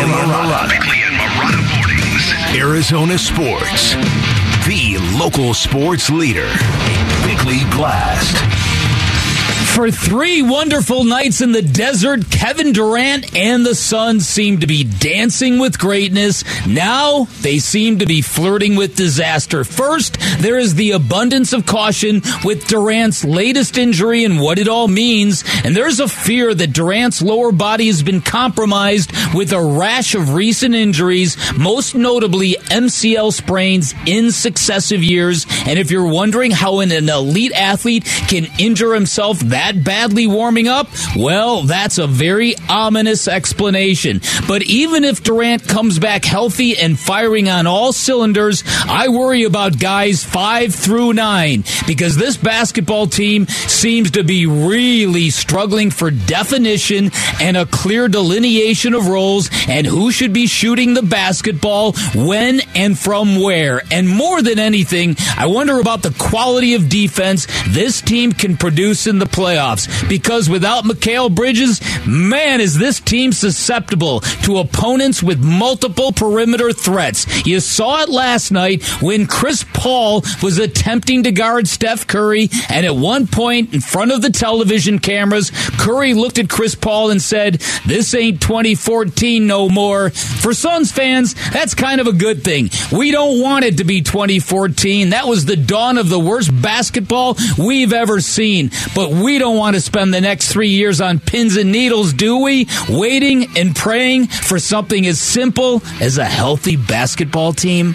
and. Bickley and mornings. Arizona sports. The local sports leader. Bickley Blast. For three wonderful nights in the desert, Kevin Durant and the Suns seem to be dancing with greatness. Now they seem to be flirting with disaster. First, there is the abundance of caution with Durant's latest injury and what it all means. And there's a fear that Durant's lower body has been compromised with a rash of recent injuries, most notably MCL sprains in successive years. And if you're wondering how an elite athlete can injure himself that that badly warming up? Well, that's a very ominous explanation. But even if Durant comes back healthy and firing on all cylinders, I worry about guys five through nine because this basketball team seems to be really struggling for definition and a clear delineation of roles and who should be shooting the basketball, when and from where. And more than anything, I wonder about the quality of defense this team can produce in the play playoffs because without Mikal Bridges, man, is this team susceptible to opponents with multiple perimeter threats. You saw it last night when Chris Paul was attempting to guard Steph Curry, and at one point in front of the television cameras, Curry looked at Chris Paul and said, This ain't 2014 no more. For Suns fans, that's kind of a good thing. We don't want it to be 2014. That was the dawn of the worst basketball we've ever seen. But we don't don't want to spend the next three years on pins and needles, do we? Waiting and praying for something as simple as a healthy basketball team?